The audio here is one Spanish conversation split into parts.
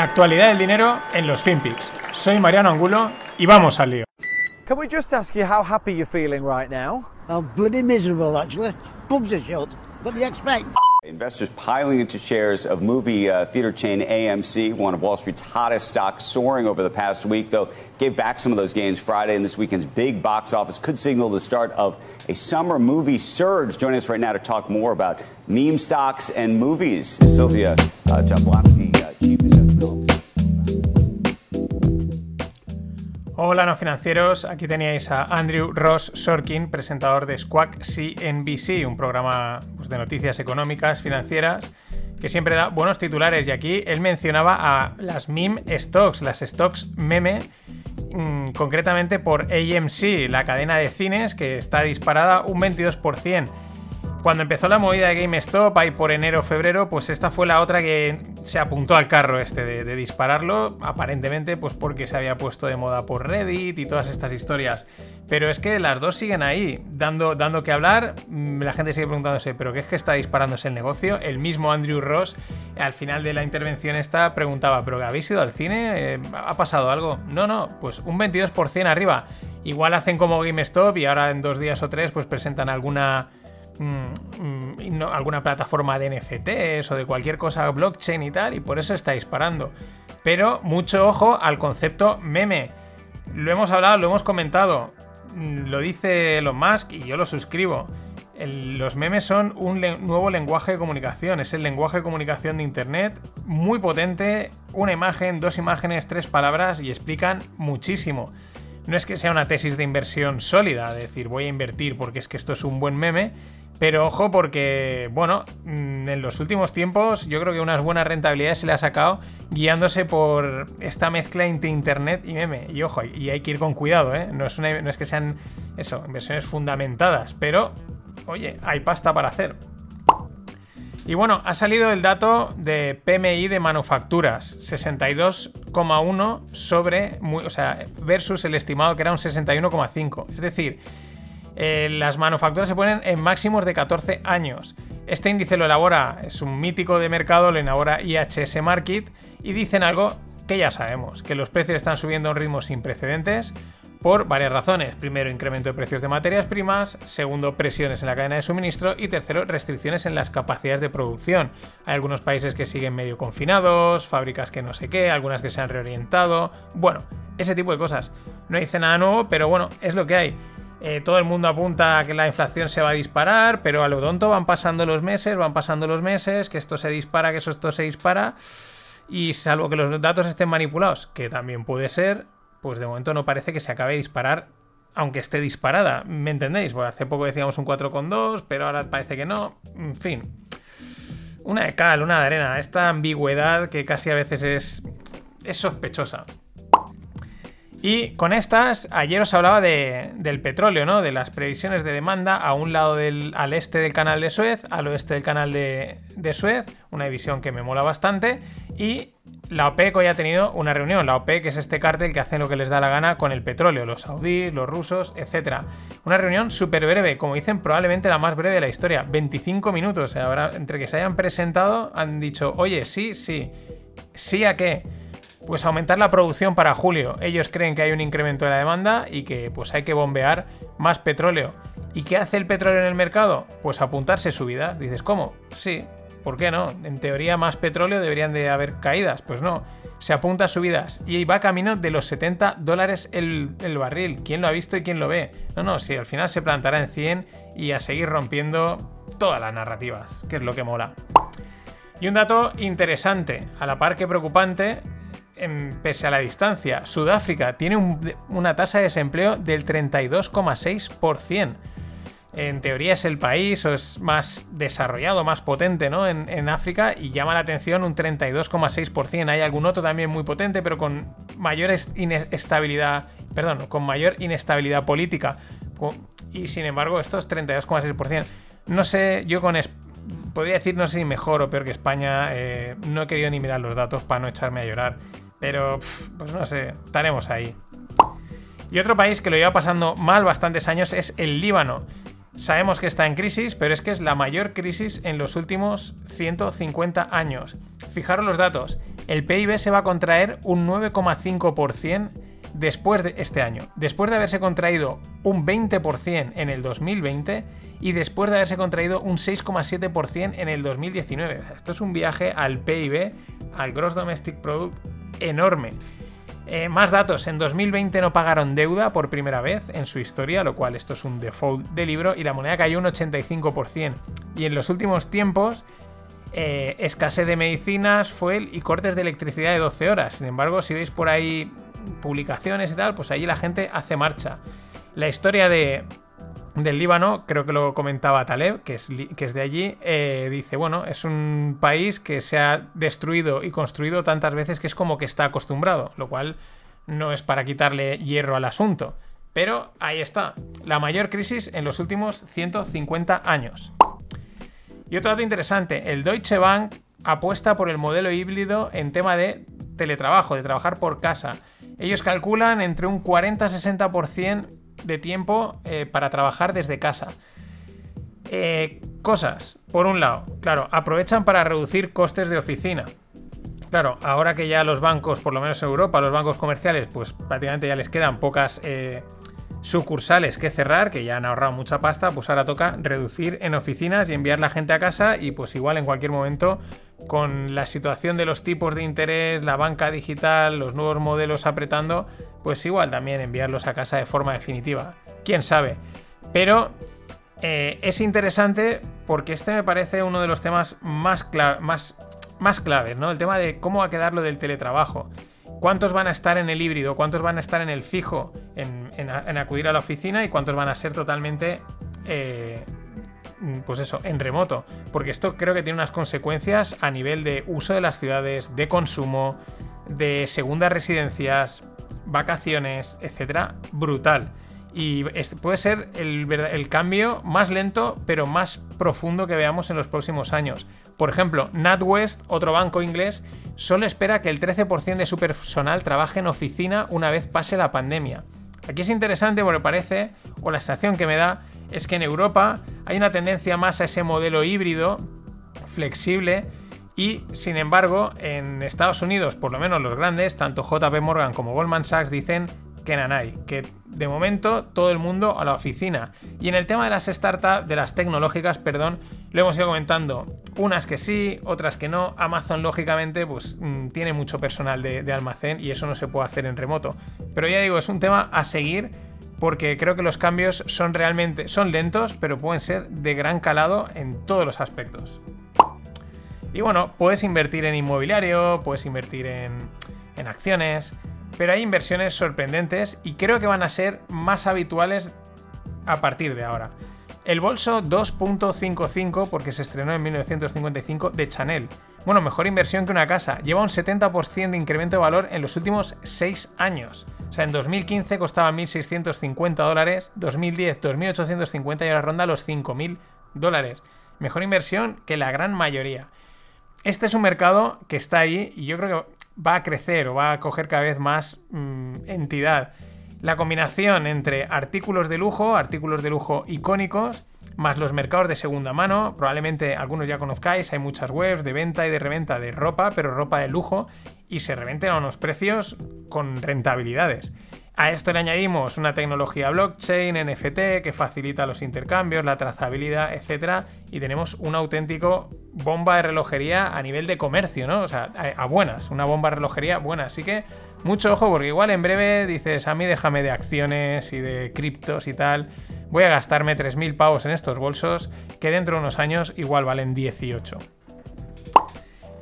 La actualidad del dinero en los FinPix. Soy Mariano Angulo y vamos al lío. Can we just ask you how happy you're feeling right now? I'm bloody miserable, actually. Pubs are shut. What do you expect? Investors piling into shares of movie uh, theater chain AMC, one of Wall Street's hottest stocks, soaring over the past week, though gave back some of those gains Friday. And this weekend's big box office could signal the start of a summer movie surge. Joining us right now to talk more about meme stocks and movies is Sylvia uh, Jablonski, Hola no financieros, aquí teníais a Andrew Ross Sorkin, presentador de Squawk CNBC, un programa pues, de noticias económicas, financieras, que siempre da buenos titulares y aquí él mencionaba a las meme stocks, las stocks meme, mmm, concretamente por AMC, la cadena de cines que está disparada un 22%. Cuando empezó la movida de GameStop, ahí por enero febrero, pues esta fue la otra que se apuntó al carro este de, dispararlo, aparentemente pues porque se había puesto de moda por Reddit y todas estas historias. Pero es que las dos siguen ahí, dando, dando que hablar, la gente sigue preguntándose, ¿pero qué es que está disparándose el negocio? El mismo Andrew Ross, al final de la intervención esta, preguntaba, ¿pero habéis ido al cine? Eh, ¿Ha pasado algo? No, no, pues un 22% arriba. Igual hacen como GameStop y ahora en dos días o tres pues presentan alguna mmm, no, alguna plataforma de NFTs o de cualquier cosa blockchain y tal, y por eso está disparando. Pero mucho ojo al concepto meme. Lo hemos hablado, lo hemos comentado. Lo dice Elon Musk y yo lo suscribo. Los memes son un nuevo lenguaje de comunicación. Es el lenguaje de comunicación de Internet muy potente. Una imagen, dos imágenes, tres palabras y explican muchísimo. No es que sea una tesis de inversión sólida, de decir voy a invertir porque es que esto es un buen meme, pero ojo porque, bueno, mm, en los últimos tiempos yo creo que unas buenas rentabilidades se le ha sacado guiándose por esta mezcla entre internet y meme. Y ojo, y hay que ir con cuidado, ¿eh? No es, que sean, eso, inversiones fundamentadas, pero, oye, hay pasta para hacer. Y bueno, ha salido el dato de PMI de manufacturas, 62,1 sobre, o sea, versus el estimado que era un 61,5. Es decir, eh, las manufacturas se ponen en máximos de 14 años. Este índice lo elabora, es un mítico de mercado, lo elabora IHS Market y dicen algo que ya sabemos, que los precios están subiendo a un ritmo sin precedentes por varias razones. Primero, incremento de precios de materias primas. Segundo, presiones en la cadena de suministro. Y tercero, restricciones en las capacidades de producción. Hay algunos países que siguen medio confinados, fábricas que no sé qué, algunas que se han reorientado. Bueno, ese tipo de cosas. No dice nada nuevo, pero bueno, es lo que hay. Eh, todo el mundo apunta a que la inflación se va a disparar, pero a lo tonto van pasando los meses, van pasando los meses, que esto se dispara, que eso esto se dispara. Y salvo que los datos estén manipulados, que también puede ser, pues de momento no parece que se acabe de disparar, aunque esté disparada. ¿Me entendéis? Pues hace poco decíamos un 4,2, pero ahora parece que no. En fin. Una de cal, una de arena. Esta ambigüedad que casi a veces es, es sospechosa. Y con estas, ayer os hablaba de, del petróleo, ¿no? De las previsiones de demanda a un lado del al este del canal de Suez, al oeste del canal de, de Suez, una división que me mola bastante. Y la OPEC hoy ha tenido una reunión. La OPEC es este cártel que hace lo que les da la gana con el petróleo, los saudíes, los rusos, etc. Una reunión súper breve, como dicen, probablemente la más breve de la historia. 25 minutos. Ahora, entre que se hayan presentado, han dicho, oye, sí, sí. ¿Sí a qué? Pues aumentar la producción para julio. Ellos creen que hay un incremento de la demanda y que pues hay que bombear más petróleo. ¿Y qué hace el petróleo en el mercado? Pues apuntarse subidas. Dices, ¿cómo? Sí, ¿por qué no? En teoría más petróleo deberían de haber caídas. Pues no, se apunta subidas y va camino de los 70 dólares el, el, barril. ¿Quién lo ha visto y quién lo ve? No, no, si al final se plantará en 100 y a seguir rompiendo todas las narrativas, que es lo que mola. Y un dato interesante, a la par que preocupante, pese a la distancia, Sudáfrica tiene un, una tasa de desempleo del 32,6%. En teoría es el país o es más desarrollado, más potente ¿no? en, en África y llama la atención un 32,6%. Hay algún otro también muy potente, pero con mayor inestabilidad, perdón, con mayor inestabilidad política. Y sin embargo, esto es 32,6%. No sé, yo con podría decir, no sé si mejor o peor que España. Eh, no he querido ni mirar los datos para no echarme a llorar. Pero, pues no sé, estaremos ahí. Y otro país que lo lleva pasando mal bastantes años es el Líbano. Sabemos que está en crisis, pero es que es la mayor crisis en los últimos 150 años. Fijaros los datos. el PIB se va a contraer un 9,5% después de este año, después de haberse contraído un 20% en el 2020 y después de haberse contraído un 6,7% en el 2019. esto es un viaje al PIB, al Gross Domestic Product, enorme. Eh, más datos, en 2020 no pagaron deuda por primera vez en su historia, lo cual esto es un default de libro, y la moneda cayó un 85%. Y en los últimos tiempos, eh, escasez de medicinas, fuel y cortes de electricidad de 12 horas. Sin embargo, si veis por ahí publicaciones y tal, pues allí la gente hace marcha. La historia de, del Líbano, creo que lo comentaba Taleb, que es, que es de allí, eh, dice, bueno, es un país que se ha destruido y construido tantas veces que es como que está acostumbrado, lo cual no es para quitarle hierro al asunto. Pero ahí está, la mayor crisis en los últimos 150 años. Y otro dato interesante, el Deutsche Bank apuesta por el modelo híbrido en tema de teletrabajo, de trabajar por casa. Ellos calculan entre un 40-60% de tiempo eh, para trabajar desde casa. Eh, cosas, por un lado, claro, aprovechan para reducir costes de oficina. Claro, ahora que ya los bancos, por lo menos en Europa, los bancos comerciales, pues prácticamente ya les quedan pocas eh, sucursales que cerrar, que ya han ahorrado mucha pasta, pues ahora toca reducir en oficinas y enviar la gente a casa y pues igual en cualquier momento con la situación de los tipos de interés, la banca digital, los nuevos modelos apretando, pues igual también enviarlos a casa de forma definitiva. ¿Quién sabe? Pero eh, es interesante porque este me parece uno de los temas más, más, más claves, ¿no? El tema de cómo va a quedar lo del teletrabajo. ¿Cuántos van a estar en el híbrido? ¿Cuántos van a estar en el fijo, en, acudir a la oficina? ¿Y cuántos van a ser totalmente, eh, pues eso, en remoto? Porque esto creo que tiene unas consecuencias a nivel de uso de las ciudades, de consumo, de segundas residencias, vacaciones, etcétera, brutal. Y puede ser el, el, cambio más lento, pero más profundo que veamos en los próximos años. Por ejemplo, NatWest, otro banco inglés, solo espera que el 13% de su personal trabaje en oficina una vez pase la pandemia. Aquí es interesante porque parece, o la sensación que me da, es que en Europa hay una tendencia más a ese modelo híbrido, flexible, y sin embargo en Estados Unidos, por lo menos los grandes, tanto JP Morgan como Goldman Sachs dicen que nanay, que de momento todo el mundo a la oficina. Y en el tema de las startups, de las tecnológicas, perdón, lo hemos ido comentando. Unas que sí, otras que no. Amazon, lógicamente, pues mm, tiene mucho personal de, almacén y eso no se puede hacer en remoto. Pero ya digo, es un tema a seguir porque creo que los cambios son realmente son lentos, pero pueden ser de gran calado en todos los aspectos. Y bueno, puedes invertir en inmobiliario, puedes invertir en, en acciones, pero hay inversiones sorprendentes y creo que van a ser más habituales a partir de ahora. El bolso 2.55, porque se estrenó en 1955, de Chanel. Bueno, mejor inversión que una casa. Lleva un 70% de incremento de valor en los últimos 6 años. O sea, en 2015 costaba 1.650 dólares, 2010 2.850 y ahora ronda los 5.000 dólares. Mejor inversión que la gran mayoría. Este es un mercado que está ahí y yo creo que va a crecer o va a coger cada vez más mm, entidad. La combinación entre artículos de lujo, artículos de lujo icónicos, más los mercados de segunda mano, probablemente algunos ya conozcáis, hay muchas webs de venta y de reventa de ropa, pero ropa de lujo, y se revenden a unos precios con rentabilidades. A esto le añadimos una tecnología blockchain, NFT, que facilita los intercambios, la trazabilidad, etc. Y tenemos un auténtico bomba de relojería a nivel de comercio, ¿no? O sea, a, buenas, una bomba de relojería buena. Así que mucho ojo, porque igual en breve dices, a mí déjame de acciones y de criptos y tal. Voy a gastarme 3.000 pavos en estos bolsos, que dentro de unos años igual valen 18.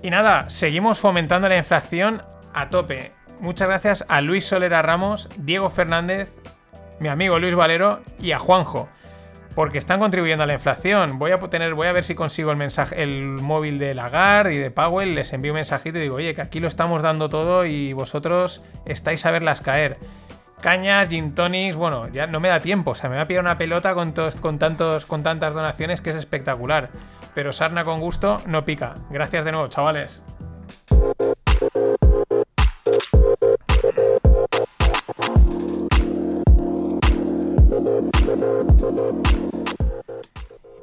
Y nada, seguimos fomentando la inflación a tope muchas gracias a Luis Solera Ramos, Diego Fernández, mi amigo Luis Valero y a Juanjo. Porque están contribuyendo a la inflación. Voy a tener, voy a ver si consigo el mensaje, el móvil de Lagarde y de Powell. Les envío un mensajito y digo, oye, que aquí lo estamos dando todo y vosotros estáis a verlas caer. Cañas, gin tonics, bueno, ya no me da tiempo. O sea, me va a pillar una pelota con, tantos, con tantas donaciones que es espectacular. Pero sarna con gusto no pica. Gracias de nuevo, chavales.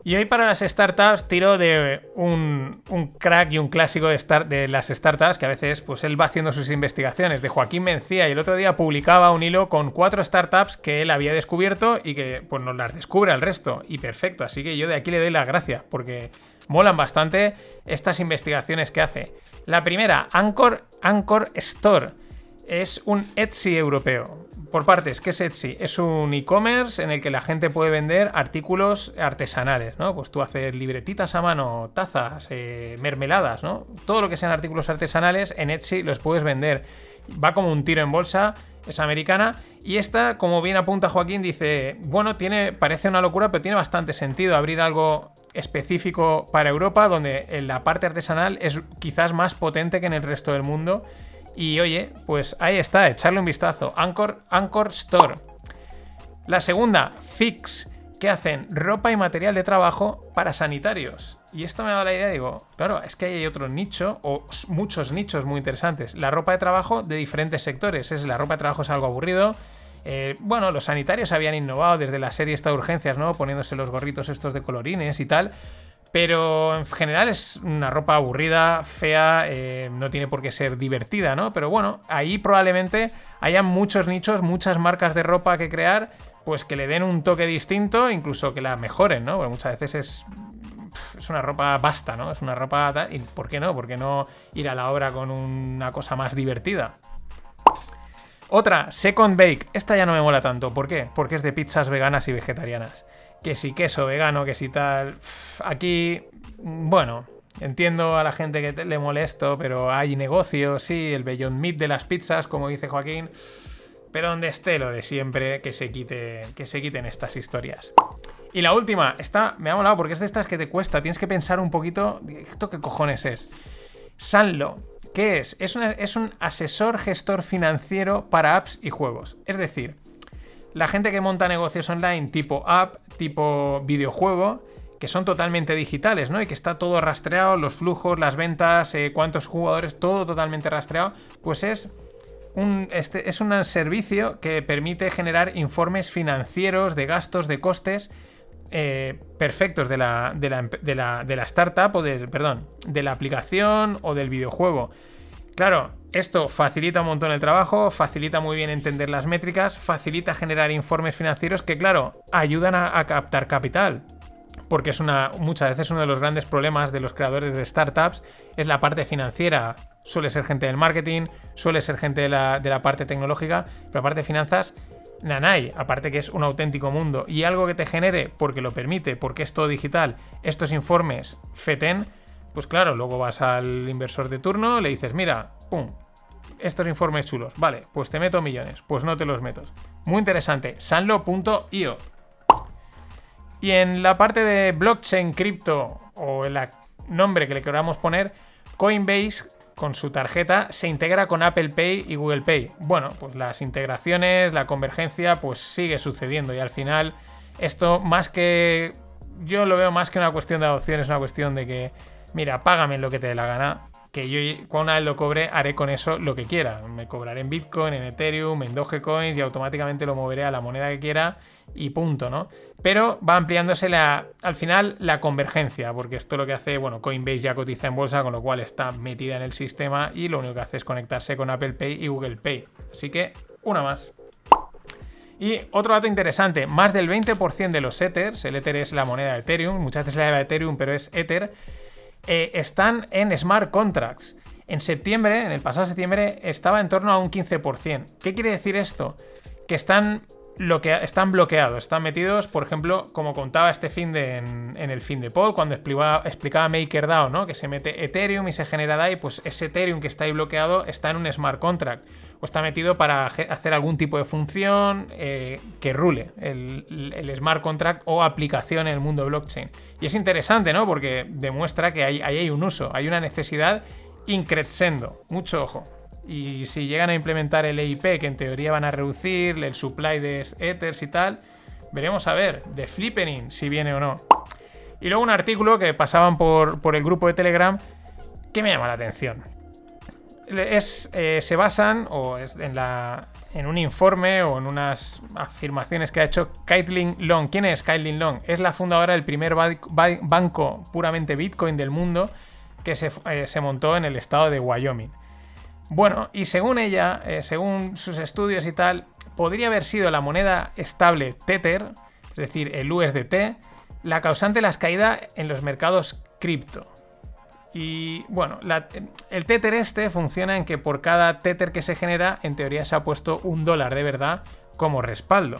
Y hoy para las startups tiro de un, crack y un clásico de, las startups que a veces pues él va haciendo sus investigaciones, de Joaquín Mencía, y el otro día publicaba un hilo con cuatro startups que él había descubierto y que pues nos las descubre al resto. Y perfecto, así que yo de aquí le doy las gracias porque molan bastante estas investigaciones que hace. La primera, Anchor, Anchor Store. Es un Etsy europeo. Por partes, ¿qué es Etsy? Es un e-commerce en el que la gente puede vender artículos artesanales, ¿no? Pues tú haces libretitas a mano, tazas, eh, mermeladas, ¿no? Todo lo que sean artículos artesanales en Etsy los puedes vender. Va como un tiro en bolsa, es americana. Y esta, como bien apunta Joaquín, dice, bueno, tiene, parece una locura, pero tiene bastante sentido abrir algo específico para Europa, donde la parte artesanal es quizás más potente que en el resto del mundo. Y oye, pues ahí está, echarle un vistazo. Anchor, Anchor Store. La segunda, Fix, que hacen ropa y material de trabajo para sanitarios. Y esto me ha dado la idea, digo, claro, es que hay otro nicho, o muchos nichos muy interesantes. La ropa de trabajo de diferentes sectores. Es la ropa de trabajo es algo aburrido. Eh, bueno, los sanitarios habían innovado desde la serie esta de urgencias, ¿no? Poniéndose los gorritos estos de colorines y tal. Pero en general es una ropa aburrida, fea, eh, no tiene por qué ser divertida, ¿no? Pero bueno, ahí probablemente haya muchos nichos, muchas marcas de ropa que crear, pues que le den un toque distinto, incluso que la mejoren, ¿no? Porque muchas veces es, es una ropa basta, ¿no? Es una ropa... ¿Y por qué no? ¿Por qué no ir a la obra con una cosa más divertida? Otra, Second Bake. Esta ya no me mola tanto. ¿Por qué? Porque es de pizzas veganas y vegetarianas. Que si queso vegano, que si tal. Aquí, bueno, entiendo a la gente que le molesto, pero hay negocio, sí, el Beyond Meat de las pizzas, como dice Joaquín. Pero donde esté lo de siempre, que se, quite, que se quiten estas historias. Y la última, esta me ha molado porque es de estas que te cuesta. Tienes que pensar un poquito. ¿Esto qué cojones es? Sanlo. ¿Qué es? Es, un asesor gestor financiero para apps y juegos. Es decir, la gente que monta negocios online tipo app, tipo videojuego, que son totalmente digitales, ¿no? Y que está todo rastreado, los flujos, las ventas, eh, cuántos jugadores, todo totalmente rastreado, pues es un, este, es un servicio que permite generar informes financieros de gastos, de costes eh, perfectos de la, de, la, de, la, de la, startup o del, perdón, de la aplicación o del videojuego. Claro, esto facilita un montón el trabajo, facilita muy bien entender las métricas, facilita generar informes financieros que, claro, ayudan a, captar capital. Porque es una, muchas veces uno de los grandes problemas de los creadores de startups es la parte financiera. Suele ser gente del marketing, suele ser gente de la, de la parte tecnológica, pero la parte de finanzas Nanay, aparte que es un auténtico mundo y algo que te genere porque lo permite, porque es todo digital, estos informes FETEN, pues claro, luego vas al inversor de turno, le dices, mira, pum, estos informes chulos, vale, pues te meto millones, pues no te los meto. Muy interesante, sanlo.io. Y en la parte de blockchain, cripto o el nombre que le queramos poner, Coinbase con su tarjeta se integra con Apple Pay y Google Pay. Bueno, pues las integraciones, la convergencia, pues sigue sucediendo y al final esto más que... Yo lo veo más que una cuestión de adopción, es una cuestión de que, mira, págame lo que te dé la gana, que yo cuando una vez lo cobre haré con eso lo que quiera. Me cobraré en Bitcoin, en Ethereum, en Dogecoins y automáticamente lo moveré a la moneda que quiera y punto, ¿no? Pero va ampliándose la, al final la convergencia, porque esto lo que hace, bueno, Coinbase ya cotiza en bolsa, con lo cual está metida en el sistema y lo único que hace es conectarse con Apple Pay y Google Pay. Así que una más. Y otro dato interesante, más del 20% de los Ethers, el Ether es la moneda de Ethereum, muchas veces la llama Ethereum, pero es Ether, eh, están en smart contracts. En septiembre, en el pasado septiembre, estaba en torno a un 15%. ¿Qué quiere decir esto? Que están, lo que, están bloqueados, están metidos, por ejemplo, como contaba este fin de, en, el fin de pod, cuando explicaba, explicaba MakerDAO, ¿no? que se mete Ethereum y se genera DAI, pues ese Ethereum que está ahí bloqueado está en un smart contract o está metido para hacer algún tipo de función eh, que rule el, el, smart contract o aplicación en el mundo blockchain. Y es interesante, ¿no? Porque demuestra que ahí hay, hay un uso, hay una necesidad increciendo. Mucho ojo. Y si llegan a implementar el EIP, que en teoría van a reducir el supply de Ethers y tal, veremos a ver, de Flippening, si viene o no. Y luego un artículo que pasaban por, por el grupo de Telegram que me llama la atención es, eh, se basan o es en, la, en un informe o en unas afirmaciones que ha hecho Caitlin Long. ¿Quién es Caitlin Long? Es la fundadora del primer banco puramente Bitcoin del mundo que se, eh, se montó en el estado de Wyoming. Bueno, y según ella, eh, según sus estudios y tal, podría haber sido la moneda estable Tether, es decir, el USDT, la causante de las caídas en los mercados cripto. Y bueno, el Tether este funciona en que por cada Tether que se genera, en teoría se ha puesto un dólar de verdad como respaldo.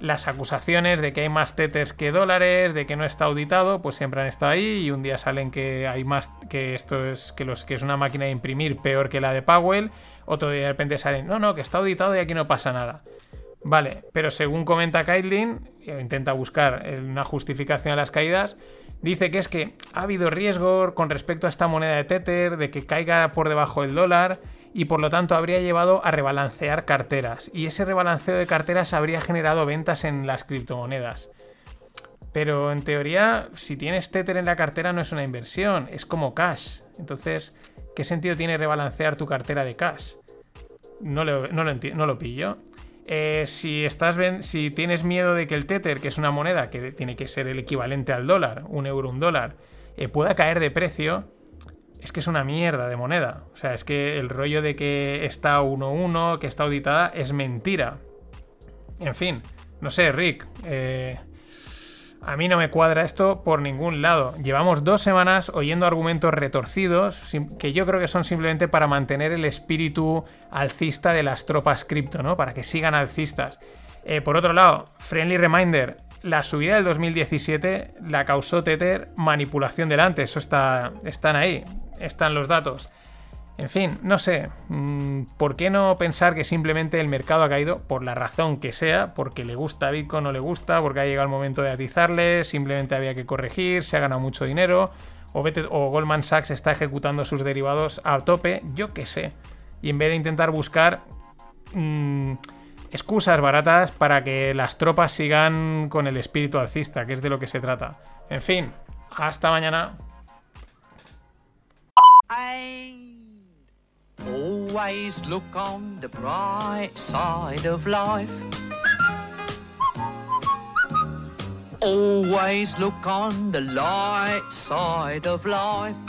Las acusaciones de que hay más Tethers que dólares, de que no está auditado, pues siempre han estado ahí y un día salen que hay más que esto es que, los, que es una máquina de imprimir peor que la de Powell, otro día de repente salen, no, no, que está auditado y aquí no pasa nada. Vale, pero según comenta Kaitlin, intenta buscar una justificación a las caídas, Dice que es que ha habido riesgo con respecto a esta moneda de Tether, de que caiga por debajo del dólar y por lo tanto habría llevado a rebalancear carteras. Y ese rebalanceo de carteras habría generado ventas en las criptomonedas. Pero en teoría, si tienes Tether en la cartera no es una inversión, es como cash. Entonces, ¿qué sentido tiene rebalancear tu cartera de cash? No lo, no no lo pillo. Eh, si, estás si tienes miedo de que el Tether, que es una moneda que tiene que ser el equivalente al dólar, un euro, un dólar, eh, pueda caer de precio, es que es una mierda de moneda. O sea, es que el rollo de que está 1-1, que está auditada, es mentira. En fin, no sé, Rick. Eh, a mí no me cuadra esto por ningún lado. Llevamos dos semanas oyendo argumentos retorcidos que yo creo que son simplemente para mantener el espíritu alcista de las tropas cripto, ¿no? Para que sigan alcistas. Eh, por otro lado, friendly reminder, la subida del 2017 la causó Tether manipulación delante. Eso está, están ahí, están los datos. En fin, no sé, mm, ¿por qué no pensar que simplemente el mercado ha caído por la razón que sea? Porque le gusta Bitcoin o no le gusta, porque ha llegado el momento de atizarle, simplemente había que corregir, se ha ganado mucho dinero, o, Goldman Sachs está ejecutando sus derivados a tope, yo qué sé. Y en vez de intentar buscar mm, excusas baratas para que las tropas sigan con el espíritu alcista, que es de lo que se trata. En fin, hasta mañana. Always look on the bright side of life. Always look on the light side of life.